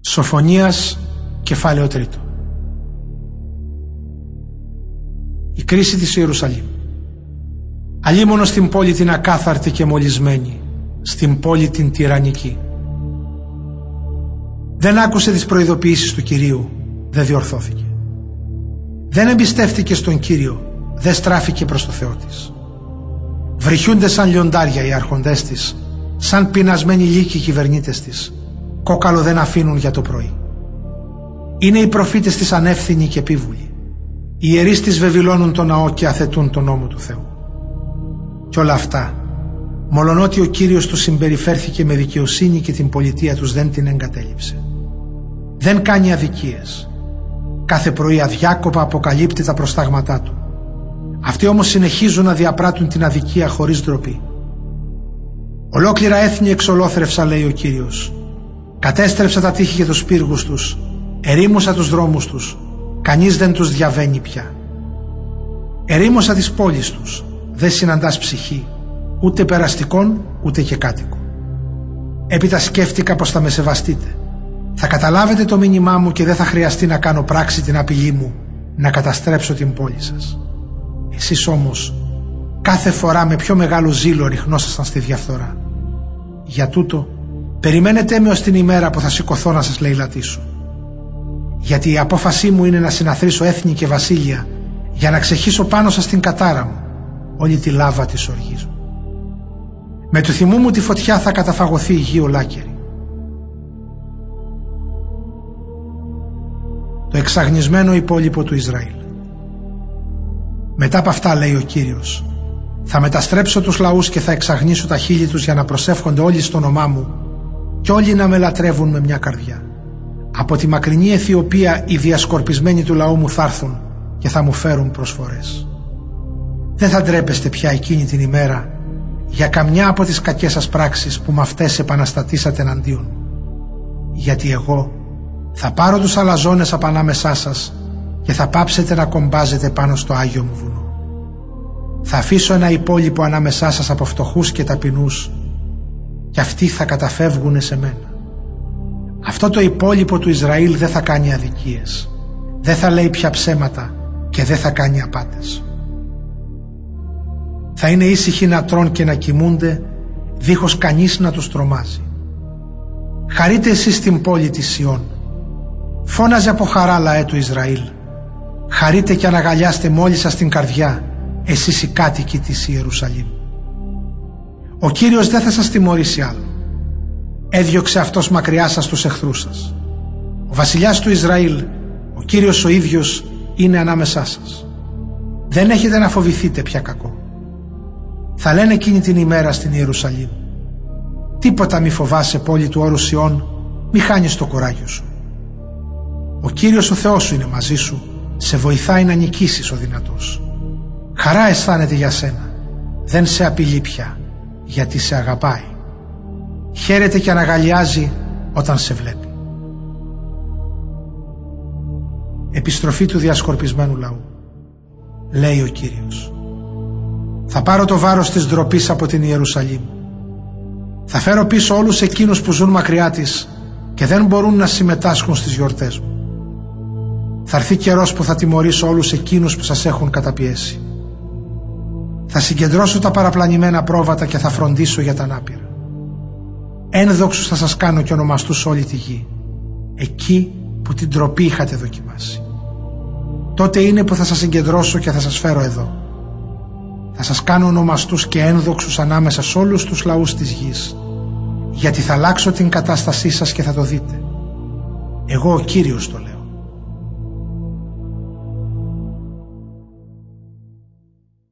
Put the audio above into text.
Σοφονίας κεφάλαιο τρίτο. Η κρίση της Ιερουσαλήμ. Αλίμονο στην πόλη την ακάθαρτη και μολυσμένη στην πόλη την τυραννική. Δεν άκουσε τις προειδοποιήσεις του Κυρίου δεν διορθώθηκε. Δεν εμπιστεύτηκε στον Κύριο δεν στράφηκε προς το Θεό της. Βρυχιούνται σαν λιοντάρια οι αρχοντές της σαν πεινασμένοι λύκοι οι κυβερνήτες της κόκαλο δεν αφήνουν για το πρωί. Είναι οι προφήτες της ανεύθυνοι και επίβουλοι. Οι ιερείς της βεβηλώνουν το ναό και αθετούν τον νόμο του Θεού. Κι όλα αυτά, μολονότι ο Κύριος τους συμπεριφέρθηκε με δικαιοσύνη και την πολιτεία τους δεν την εγκατέλειψε. Δεν κάνει αδικίες. Κάθε πρωί αδιάκοπα αποκαλύπτει τα προστάγματά του. Αυτοί όμως συνεχίζουν να διαπράττουν την αδικία χωρίς ντροπή. Ολόκληρα έθνη εξολόθρευσα λέει ο Κύριος Κατέστρεψα τα τείχη και τους πύργους τους, ερήμωσα τους δρόμους τους, κανείς δεν τους διαβαίνει πια. Ερήμωσα τις πόλεις τους, δεν συναντάς ψυχή, ούτε περαστικών ούτε και κάτοικο. Έπειτα σκέφτηκα πως θα με σεβαστείτε. Θα καταλάβετε το μήνυμά μου και δεν θα χρειαστεί να κάνω πράξη την απειλή μου να καταστρέψω την πόλη σας. Εσείς όμως κάθε φορά με πιο μεγάλο ζήλο ριχνόσασταν στη διαφθορά. Για τούτο Περιμένετε με ως την ημέρα που θα σηκωθώ να σας λαιλατήσω. Γιατί η απόφασή μου είναι να συναθρήσω έθνη και βασίλεια για να ξεχύσω πάνω σας την κατάρα μου όλη τη λάβα της οργής μου. Με του θυμού μου τη φωτιά θα καταφαγωθεί η γη ολάκερη. Το εξαγνισμένο υπόλοιπο του Ισραήλ. Μετά από αυτά λέει ο Κύριος θα μεταστρέψω τους λαούς και θα εξαγνίσω τα χείλη τους για να προσεύχονται όλοι στο όνομά μου κι όλοι να με λατρεύουν με μια καρδιά. Από τη μακρινή Αιθιοπία οι διασκορπισμένοι του λαού μου θα έρθουν και θα μου φέρουν προσφορές. Δεν θα ντρέπεστε πια εκείνη την ημέρα για καμιά από τις κακές σας πράξεις που με αυτές επαναστατήσατε εναντίον. Γιατί εγώ θα πάρω τους αλαζόνες από ανάμεσά σας και θα πάψετε να κομπάζετε πάνω στο Άγιο μου βουνό. Θα αφήσω ένα υπόλοιπο ανάμεσά σας από φτωχούς και ταπεινούς και αυτοί θα καταφεύγουν σε μένα. Αυτό το υπόλοιπο του Ισραήλ δεν θα κάνει αδικίες, δεν θα λέει πια ψέματα και δεν θα κάνει απάτες. Θα είναι ήσυχοι να τρών και να κοιμούνται δίχως κανείς να τους τρομάζει. Χαρείτε εσείς στην πόλη της Σιών. Φώναζε από χαρά λαέ του Ισραήλ. Χαρείτε και αναγαλιάστε μόλις σας την καρδιά εσείς οι κάτοικοι της Ιερουσαλήμ. Ο Κύριος δεν θα σας τιμωρήσει άλλο. Έδιωξε αυτός μακριά σας τους εχθρούς σας. Ο βασιλιάς του Ισραήλ, ο Κύριος ο ίδιος, είναι ανάμεσά σας. Δεν έχετε να φοβηθείτε πια κακό. Θα λένε εκείνη την ημέρα στην Ιερουσαλήμ. Τίποτα μη φοβάσαι πόλη του όρου Σιών, μη χάνεις το κουράγιο σου. Ο Κύριος ο Θεός σου είναι μαζί σου, σε βοηθάει να νικήσεις ο δυνατός. Χαρά αισθάνεται για σένα, δεν σε απειλεί πια γιατί σε αγαπάει. Χαίρεται και αναγαλιάζει όταν σε βλέπει. Επιστροφή του διασκορπισμένου λαού. Λέει ο Κύριος. Θα πάρω το βάρος της ντροπής από την Ιερουσαλήμ. Θα φέρω πίσω όλους εκείνους που ζουν μακριά της και δεν μπορούν να συμμετάσχουν στις γιορτές μου. Θα έρθει καιρός που θα τιμωρήσω όλους εκείνους που σας έχουν καταπιέσει. Θα συγκεντρώσω τα παραπλανημένα πρόβατα και θα φροντίσω για τα ανάπηρα. Ένδοξους θα σας κάνω και ονομαστούς όλη τη γη. Εκεί που την τροπή είχατε δοκιμάσει. Τότε είναι που θα σας συγκεντρώσω και θα σας φέρω εδώ. Θα σας κάνω ονομαστούς και ένδοξους ανάμεσα σε όλους τους λαούς της γης. Γιατί θα αλλάξω την κατάστασή σας και θα το δείτε. Εγώ ο Κύριος το λέω.